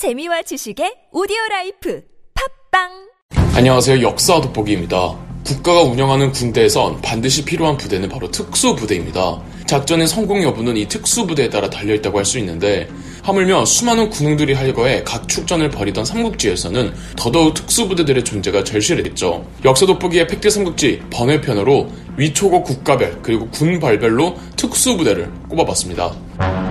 재미와 지식의 오디오 라이프 팟빵 안녕하세요. 역사 돋보기입니다. 국가가 운영하는 군대에선 반드시 필요한 부대는 바로 특수부대입니다. 작전의 성공 여부는 이 특수부대에 따라 달려있다고 할 수 있는데 하물며 수많은 군웅들이 할거해 각축전을 벌이던 삼국지에서는 더더욱 특수부대들의 존재가 절실했죠. 역사 돋보기의 팩트 삼국지 번외편으로 위촉오 국가별 그리고 군벌별로 특수부대를 꼽아봤습니다.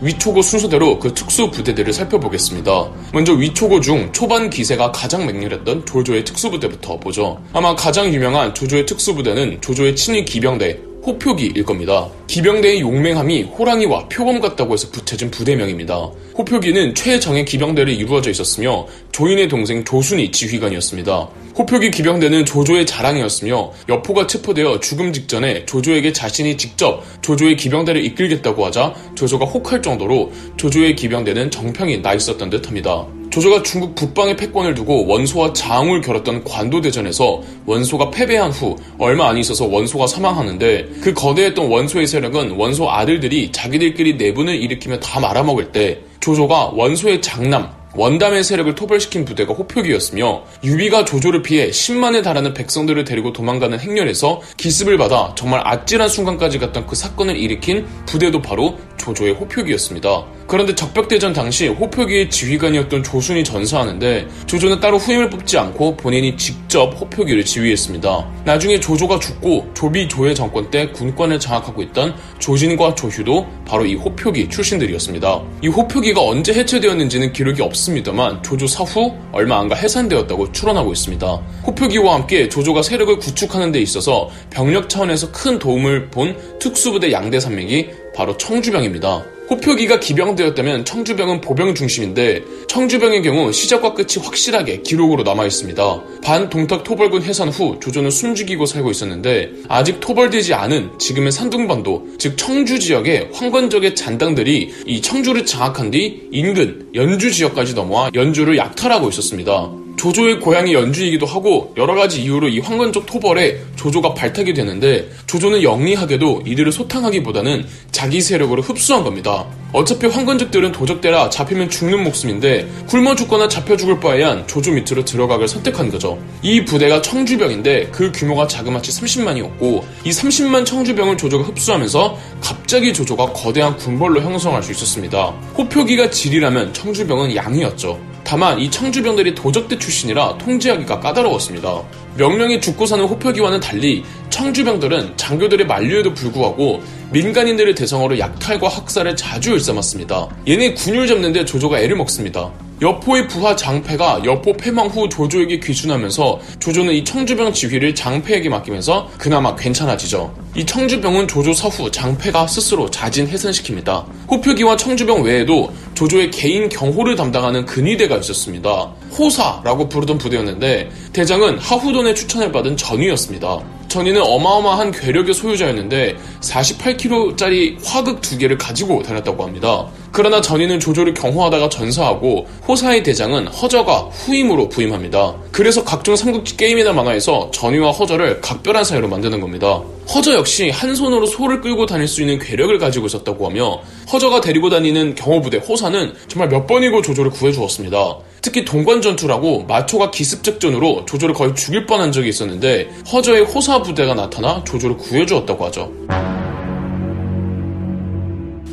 위초고 순서대로 그 특수 부대들을 살펴보겠습니다. 먼저 위초고 중 초반 기세가 가장 맹렬했던 조조의 특수부대부터 보죠. 아마 가장 유명한 조조의 특수부대는 조조의 친위 기병대 호표기일 겁니다. 기병대의 용맹함이 호랑이와 표범 같다고 해서 붙여진 부대명입니다. 호표기는 최정예 기병대를 이루어져 있었으며 조인의 동생 조순이 지휘관이었습니다. 호표기 기병대는 조조의 자랑이었으며 여포가 체포되어 죽음 직전에 조조에게 자신이 직접 조조의 기병대를 이끌겠다고 하자 조조가 혹할 정도로 조조의 기병대는 정평이 나 있었던 듯합니다. 조조가 중국 북방의 패권을 두고 원소와 장을 겨뤘던 관도대전에서 원소가 패배한 후 얼마 안 있어서 원소가 사망하는데 그 거대했던 원소의 세력은 원소 아들들이 자기들끼리 내분을 일으키며 다 말아먹을 때 조조가 원소의 장남 원담의 세력을 토벌시킨 부대가 호표기였으며 유비가 조조를 피해 10만에 달하는 백성들을 데리고 도망가는 행렬에서 기습을 받아 정말 아찔한 순간까지 갔던 그 사건을 일으킨 부대도 바로 조조의 호표기였습니다. 그런데 적벽대전 당시 호표기의 지휘관이었던 조순이 전사하는데 조조는 따로 후임을 뽑지 않고 본인이 직접 호표기를 지휘했습니다. 나중에 조조가 죽고 조비 조의 정권 때 군권을 장악하고 있던 조진과 조휴도 바로 이 호표기 출신들이었습니다. 이 호표기가 언제 해체되었는지는 기록이 없습니다만 조조 사후 얼마 안가 해산되었다고 추론하고 있습니다. 호표기와 함께 조조가 세력을 구축하는 데 있어서 병력 차원에서 큰 도움을 본 특수부대 양대 산맥이 바로 청주병입니다. 호표기가 기병되었다면 청주병은 보병 중심인데 청주병의 경우 시작과 끝이 확실하게 기록으로 남아 있습니다. 반 동탁 토벌군 해산 후 조조는 숨죽이고 살고 있었는데 아직 토벌되지 않은 지금의 산둥반도 즉 청주 지역의 황건적의 잔당들이 이 청주를 장악한 뒤 인근 연주 지역까지 넘어와 연주를 약탈하고 있었습니다. 조조의 고향이 연주이기도 하고 여러 가지 이유로 이 황건적 토벌에 조조가 발탁이 되는데 조조는 영리하게도 이들을 소탕하기보다는 자기 세력으로 흡수한 겁니다. 어차피 황건적들은 도적대라 잡히면 죽는 목숨인데 굶어 죽거나 잡혀 죽을 바에야 조조 밑으로 들어가길 선택한 거죠. 이 부대가 청주병인데 그 규모가 자그마치 30만이었고 이 30만 청주병을 조조가 흡수하면서 갑자기 조조가 거대한 군벌로 형성할 수 있었습니다. 호표기가 질이라면 청주병은 양이었죠. 다만 이 청주병들이 도적대 출신이라 통제하기가 까다로웠습니다. 명령이 죽고 사는 호표기와는 달리 청주병들은 장교들의 만류에도 불구하고 민간인들을 대상으로 약탈과 학살을 자주 일삼았습니다. 얘네 군율 잡는데 조조가 애를 먹습니다. 여포의 부하 장패가 여포 패망 후 조조에게 귀순하면서 조조는 이 청주병 지휘를 장패에게 맡기면서 그나마 괜찮아지죠. 이 청주병은 조조 사후 장패가 스스로 자진 해산시킵니다. 호표기와 청주병 외에도 조조의 개인 경호를 담당하는 근위대가 있었습니다. 호사라고 부르던 부대였는데 대장은 하후돈의 추천을 받은 전위였습니다. 전위는 어마어마한 괴력의 소유자였는데 48kg짜리 화극 두 개를 가지고 다녔다고 합니다. 그러나 전위는 조조를 경호하다가 전사하고 호사의 대장은 허저가 후임으로 부임합니다. 그래서 각종 삼국지 게임이나 만화에서 전위와 허저를 각별한 사이로 만드는 겁니다. 허저 역시 한 손으로 소를 끌고 다닐 수 있는 괴력을 가지고 있었다고 하며 허저가 데리고 다니는 경호부대 호사는 정말 몇 번이고 조조를 구해주었습니다. 특히 동관 전투라고 마초가 기습 작전으로 조조를 거의 죽일 뻔한 적이 있었는데 허저의 호사 부대가 나타나 조조를 구해주었다고 하죠.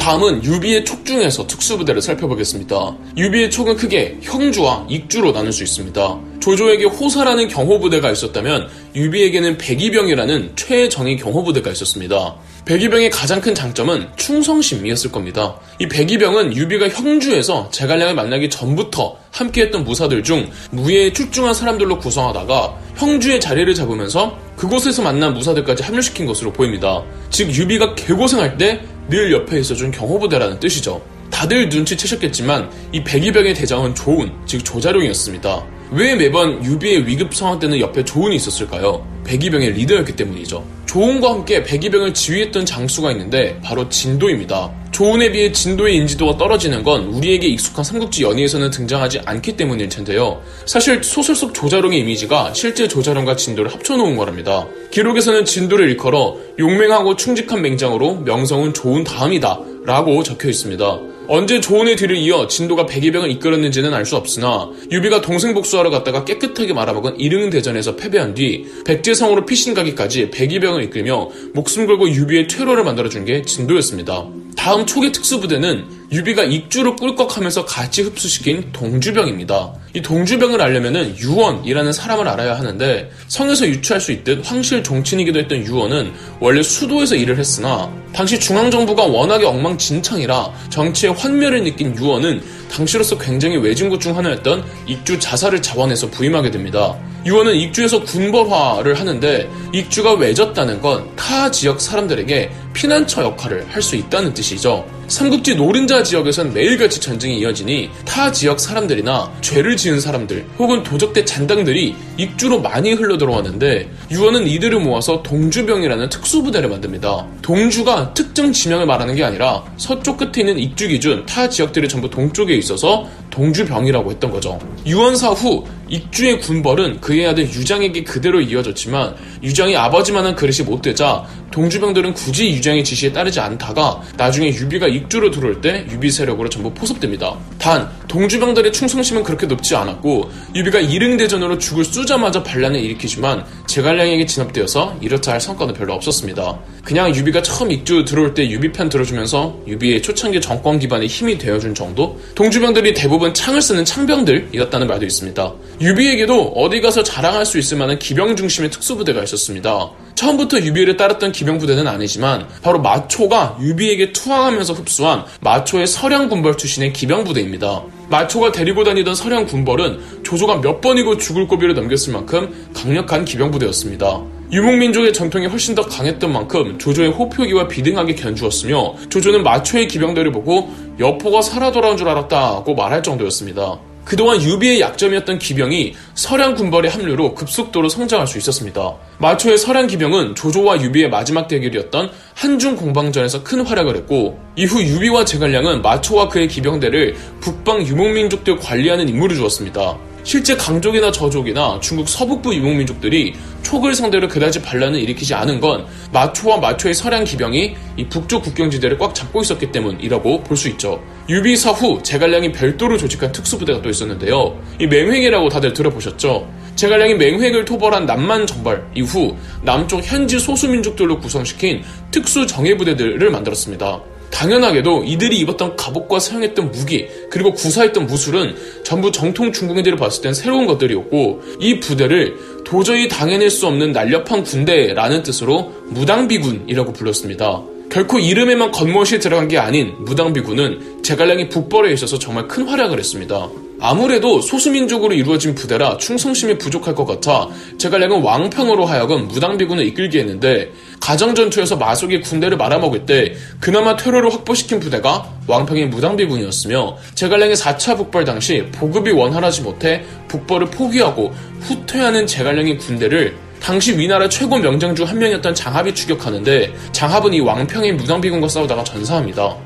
다음은 유비의 촉 중에서 특수부대를 살펴보겠습니다. 유비의 촉은 크게 형주와 익주로 나눌 수 있습니다. 조조에게 호사라는 경호부대가 있었다면 유비에게는 백이병이라는 최정의 경호부대가 있었습니다. 백이병의 가장 큰 장점은 충성심이었을 겁니다. 이 백이병은 유비가 형주에서 제갈량을 만나기 전부터 함께했던 무사들 중 무예에 출중한 사람들로 구성하다가 형주의 자리를 잡으면서 그곳에서 만난 무사들까지 합류시킨 것으로 보입니다. 즉 유비가 개고생할 때 늘 옆에 있어준 경호부대라는 뜻이죠. 다들 눈치채셨겠지만 이 백이병의 대장은 조운, 즉 조자룡이었습니다. 왜 매번 유비의 위급 상황 때는 옆에 조운이 있었을까요? 백이병의 리더였기 때문이죠. 조운과 함께 백이병을 지휘했던 장수가 있는데 바로 진도입니다. 조운에 비해 진도의 인지도가 떨어지는 건 우리에게 익숙한 삼국지 연의에서는 등장하지 않기 때문일 텐데요. 사실 소설 속 조자룡의 이미지가 실제 조자룡과 진도를 합쳐놓은 거랍니다. 기록에서는 진도를 일컬어 용맹하고 충직한 맹장으로 명성은 좋은 다음이다 라고 적혀 있습니다. 언제 조은의 뒤를 이어 진도가 백이병을 이끌었는지는 알 수 없으나 유비가 동생 복수하러 갔다가 깨끗하게 말아먹은 이릉 대전에서 패배한 뒤 백제성으로 피신 가기까지 백이병을 이끌며 목숨 걸고 유비의 퇴로를 만들어준 게 진도였습니다. 다음 초기 특수부대는 유비가 익주로 꿀꺽하면서 같이 흡수시킨 동주병입니다. 이 동주병을 알려면 유원이라는 사람을 알아야 하는데 성에서 유추할 수 있듯 황실 종친이기도 했던 유원은 원래 수도에서 일을 했으나 당시 중앙정부가 워낙에 엉망진창이라 정치에 환멸을 느낀 유언은 당시로서 굉장히 외진 곳 중 하나였던 익주 자살을 자원해서 부임하게 됩니다. 유언은 익주에서 군벌화를 하는데 익주가 외졌다는 건 타 지역 사람들에게 피난처 역할을 할 수 있다는 뜻이죠. 삼국지 노른자 지역에선 매일같이 전쟁이 이어지니 타 지역 사람들이나 죄를 지은 사람들 혹은 도적대 잔당들이 익주로 많이 흘러 들어왔는데 유언은 이들을 모아서 동주병이라는 특수부대를 만듭니다. 동주가 특정 지명을 말하는 게 아니라 서쪽 끝에 있는 익주 기준 타 지역들이 전부 동쪽에 있어서 동주병이라고 했던 거죠. 유언 사후 익주의 군벌은 그의 아들 유장에게 그대로 이어졌지만 유장이 아버지만한 그릇이 못 되자 동주병들은 굳이 유장의 지시에 따르지 않다가 나중에 유비가 익주로 들어올 때 유비 세력으로 전부 포섭됩니다. 단 동주병들의 충성심은 그렇게 높지 않았고 유비가 이릉대전으로 죽을 쑤자마자 반란을 일으키지만 제갈량에게 진압되어서 이렇다 할 성과는 별로 없었습니다. 그냥 유비가 처음 익주 들어올 때 유비 편 들어주면서 유비의 초창기 정권 기반에 힘이 되어준 정도? 동주병들이 대부분 창을 쓰는 창병들이었다는 말도 있습니다. 유비에게도 어디 가서 자랑할 수 있을 만한 기병 중심의 특수부대가 있었습니다. 처음부터 유비를 따랐던 기병부대는 아니지만 바로 마초가 유비에게 투항하면서 흡수한 마초의 서량 군벌 출신의 기병부대입니다. 마초가 데리고 다니던 서량 군벌은 조조가 몇 번이고 죽을 고비를 넘겼을 만큼 강력한 기병부대였습니다. 유목민족의 전통이 훨씬 더 강했던 만큼 조조의 호표기와 비등하게 견주었으며 조조는 마초의 기병대를 보고 여포가 살아 돌아온 줄 알았다고 말할 정도였습니다. 그동안 유비의 약점이었던 기병이 서량 군벌의 합류로 급속도로 성장할 수 있었습니다. 마초의 서량 기병은 조조와 유비의 마지막 대결이었던 한중 공방전에서 큰 활약을 했고 이후 유비와 제갈량은 마초와 그의 기병대를 북방 유목민족들 관리하는 임무를 주었습니다. 실제 강족이나 저족이나 중국 서북부 유목민족들이 촉을 상대로 그다지 반란을 일으키지 않은 건 마초와 마초의 서량 기병이 이 북쪽 국경지대를 꽉 잡고 있었기 때문이라고 볼 수 있죠. 유비사 후 제갈량이 별도로 조직한 특수부대가 또 있었는데요. 이 맹획이라고 다들 들어보셨죠? 제갈량이 맹획을 토벌한 남만 정벌 이후 남쪽 현지 소수민족들로 구성시킨 특수 정예부대들을 만들었습니다. 당연하게도 이들이 입었던 갑옷과 사용했던 무기 그리고 구사했던 무술은 전부 정통 중국인들이 봤을 땐 새로운 것들이었고 이 부대를 도저히 당해낼 수 없는 날렵한 군대라는 뜻으로 무당비군이라고 불렀습니다. 결코 이름에만 겉멋이 들어간 게 아닌 무당비군은 제갈량이 북벌에 있어서 정말 큰 활약을 했습니다. 아무래도 소수민족으로 이루어진 부대라 충성심이 부족할 것 같아 제갈량은 왕평으로 하여금 무당비군을 이끌게 했는데 가정전투에서 마속의 군대를 말아먹을 때 그나마 퇴로를 확보시킨 부대가 왕평의 무당비군이었으며 제갈량의 4차 북벌 당시 보급이 원활하지 못해 북벌을 포기하고 후퇴하는 제갈량의 군대를 당시 위나라 최고 명장 중 한 명이었던 장합이 추격하는데 장합은 이 왕평의 무당비군과 싸우다가 전사합니다.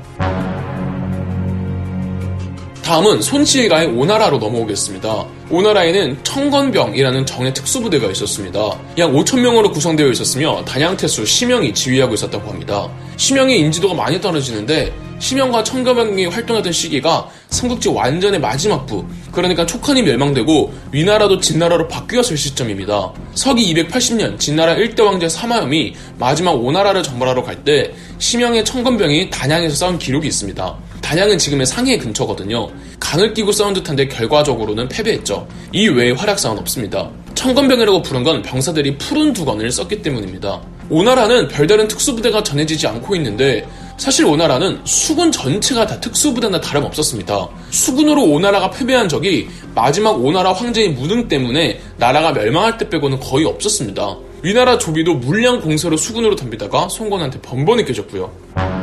다음은 손치가의 오나라로 넘어오겠습니다. 오나라에는 청건병이라는 정예 특수부대가 있었습니다. 약 5천명으로 구성되어 있었으며 단양태수 심영이 지휘하고 있었다고 합니다. 심영의 인지도가 많이 떨어지는데 심영과 청건병이 활동하던 시기가 삼국지 완전의 마지막 부 그러니까 촉한이 멸망되고 위나라도 진나라로 바뀌었을 시점입니다. 서기 280년 진나라 1대 왕제 사마염이 마지막 오나라를 정벌하러 갈 때 심영의 청건병이 단양에서 싸운 기록이 있습니다. 단양은 지금의 상해 근처거든요. 강을 끼고 싸운 듯한데 결과적으로는 패배했죠. 이 외에 활약상은 없습니다. 청건병이라고 부른 건 병사들이 푸른 두건을 썼기 때문입니다. 오나라는 별다른 특수부대가 전해지지 않고 있는데 사실 오나라는 수군 전체가 다 특수부대나 다름없었습니다. 수군으로 오나라가 패배한 적이 마지막 오나라 황제의 무능 때문에 나라가 멸망할 때 빼고는 거의 없었습니다. 위나라 조비도 물량 공세로 수군으로 덤비다가 송건한테 번번이 깨졌고요.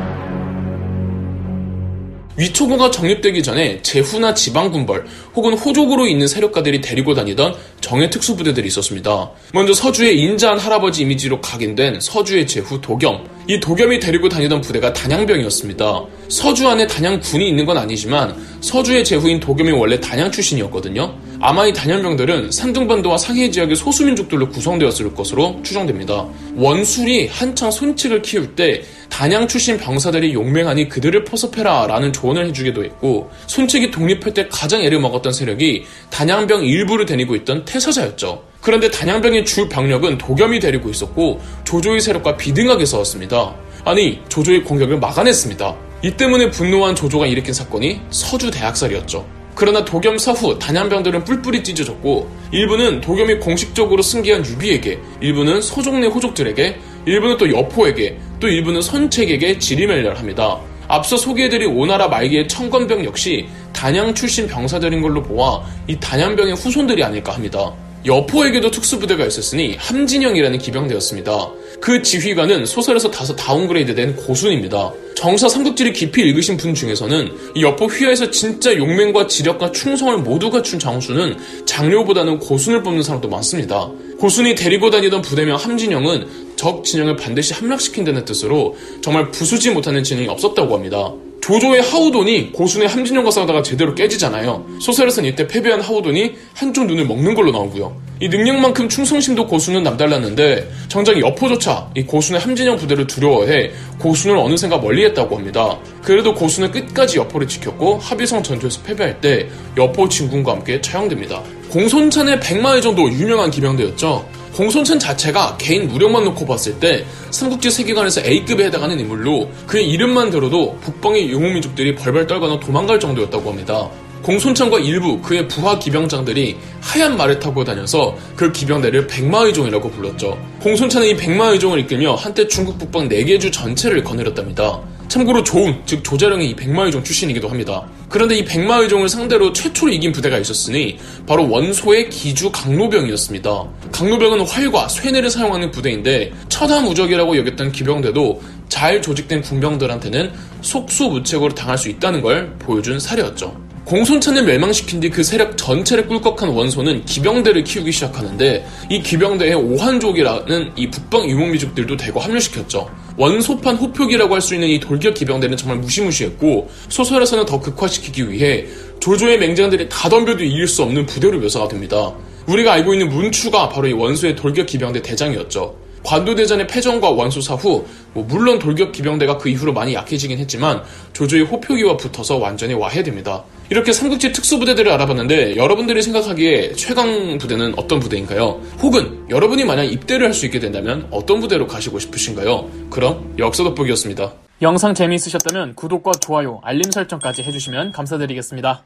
위초고가 정립되기 전에 제후나 지방군벌 혹은 호족으로 있는 세력가들이 데리고 다니던 정예 특수부대들이 있었습니다. 먼저 서주의 인자한 할아버지 이미지로 각인된 서주의 제후 도겸. 이 도겸이 데리고 다니던 부대가 단양병이었습니다. 서주 안에 단양군이 있는 건 아니지만 서주의 제후인 도겸이 원래 단양 출신이었거든요. 아마 이 단양병들은 산둥반도와 상해 지역의 소수민족들로 구성되었을 것으로 추정됩니다. 원술이 한창 손칙을 키울 때 단양 출신 병사들이 용맹하니 그들을 포섭해라 라는 조언을 해주기도 했고 손칙이 독립할 때 가장 애를 먹었던 세력이 단양병 일부를 데리고 있던 태사자였죠. 그런데 단양병의 주 병력은 도겸이 데리고 있었고 조조의 세력과 비등하게 싸웠습니다. 아니 조조의 공격을 막아냈습니다. 이 때문에 분노한 조조가 일으킨 사건이 서주 대학살이었죠. 그러나 도겸 사후 단양병들은 뿔뿔이 찢어졌고 일부는 도겸이 공식적으로 승계한 유비에게 일부는 서종내 호족들에게 일부는 또 여포에게 또 일부는 선책에게 지리멸렬합니다. 앞서 소개해드린 오나라 말기의 청건병 역시 단양 출신 병사들인 걸로 보아 이 단양병의 후손들이 아닐까 합니다. 여포에게도 특수부대가 있었으니 함진영이라는 기병대였습니다. 그 지휘관은 소설에서 다소 다운그레이드된 고순입니다. 정사 삼국지를 깊이 읽으신 분 중에서는 이 여포 휘하에서 진짜 용맹과 지력과 충성을 모두 갖춘 장수는 장료보다는 고순을 뽑는 사람도 많습니다. 고순이 데리고 다니던 부대명 함진영은 적 진영을 반드시 함락시킨다는 뜻으로 정말 부수지 못하는 진영이 없었다고 합니다. 조조의 하우돈이 고순의 함진영과 싸우다가 제대로 깨지잖아요. 소설에서는 이때 패배한 하우돈이 한쪽 눈을 먹는 걸로 나오고요. 이 능력만큼 충성심도 고순은 남달랐는데 정작 여포조차 이 고순의 함진영 부대를 두려워해 고순을 어느샌가 멀리했다고 합니다. 그래도 고순은 끝까지 여포를 지켰고 합의성 전투에서 패배할 때 여포 진군과 함께 처형됩니다. 공손찬의 백마의 정도 유명한 기병대였죠. 공손찬 자체가 개인 무력만 놓고 봤을 때 삼국지 세계관에서 A급에 해당하는 인물로 그의 이름만 들어도 북방의 용호민족들이 벌벌 떨거나 도망갈 정도였다고 합니다. 공손찬과 일부 그의 부하 기병장들이 하얀 말을 타고 다녀서 그 기병대를 백마의종이라고 불렀죠. 공손찬은 이 백마의종을 이끌며 한때 중국 북방 4개 주 전체를 거느렸답니다. 참고로 조은, 즉 조자령이 이 백마의종 출신이기도 합니다. 그런데 이 백마의종을 상대로 최초로 이긴 부대가 있었으니 바로 원소의 기주 강로병이었습니다. 강로병은 활과 쇠뇌를 사용하는 부대인데 처다무적이라고 여겼던 기병대도 잘 조직된 군병들한테는 속수무책으로 당할 수 있다는 걸 보여준 사례였죠. 공손찬을 멸망시킨 뒤 그 세력 전체를 꿀꺽한 원소는 기병대를 키우기 시작하는데 이 기병대에 오한족이라는 이 북방 유목민족들도 대거 합류시켰죠. 원소판 호표기라고 할 수 있는 이 돌격 기병대는 정말 무시무시했고 소설에서는 더 극화시키기 위해 조조의 맹장들이 다 덤벼도 이길 수 없는 부대로 묘사가 됩니다. 우리가 알고 있는 문추가 바로 이 원소의 돌격 기병대 대장이었죠. 관도대전의 패전과 원소 사 후 뭐 물론 돌격 기병대가 그 이후로 많이 약해지긴 했지만 조조의 호표기와 붙어서 완전히 와해됩니다. 이렇게 삼국지 특수부대들을 알아봤는데 여러분들이 생각하기에 최강 부대는 어떤 부대인가요? 혹은 여러분이 만약 입대를 할 수 있게 된다면 어떤 부대로 가시고 싶으신가요? 그럼 역사 돋보기였습니다. 영상 재미있으셨다면 구독과 좋아요, 알림 설정까지 해주시면 감사드리겠습니다.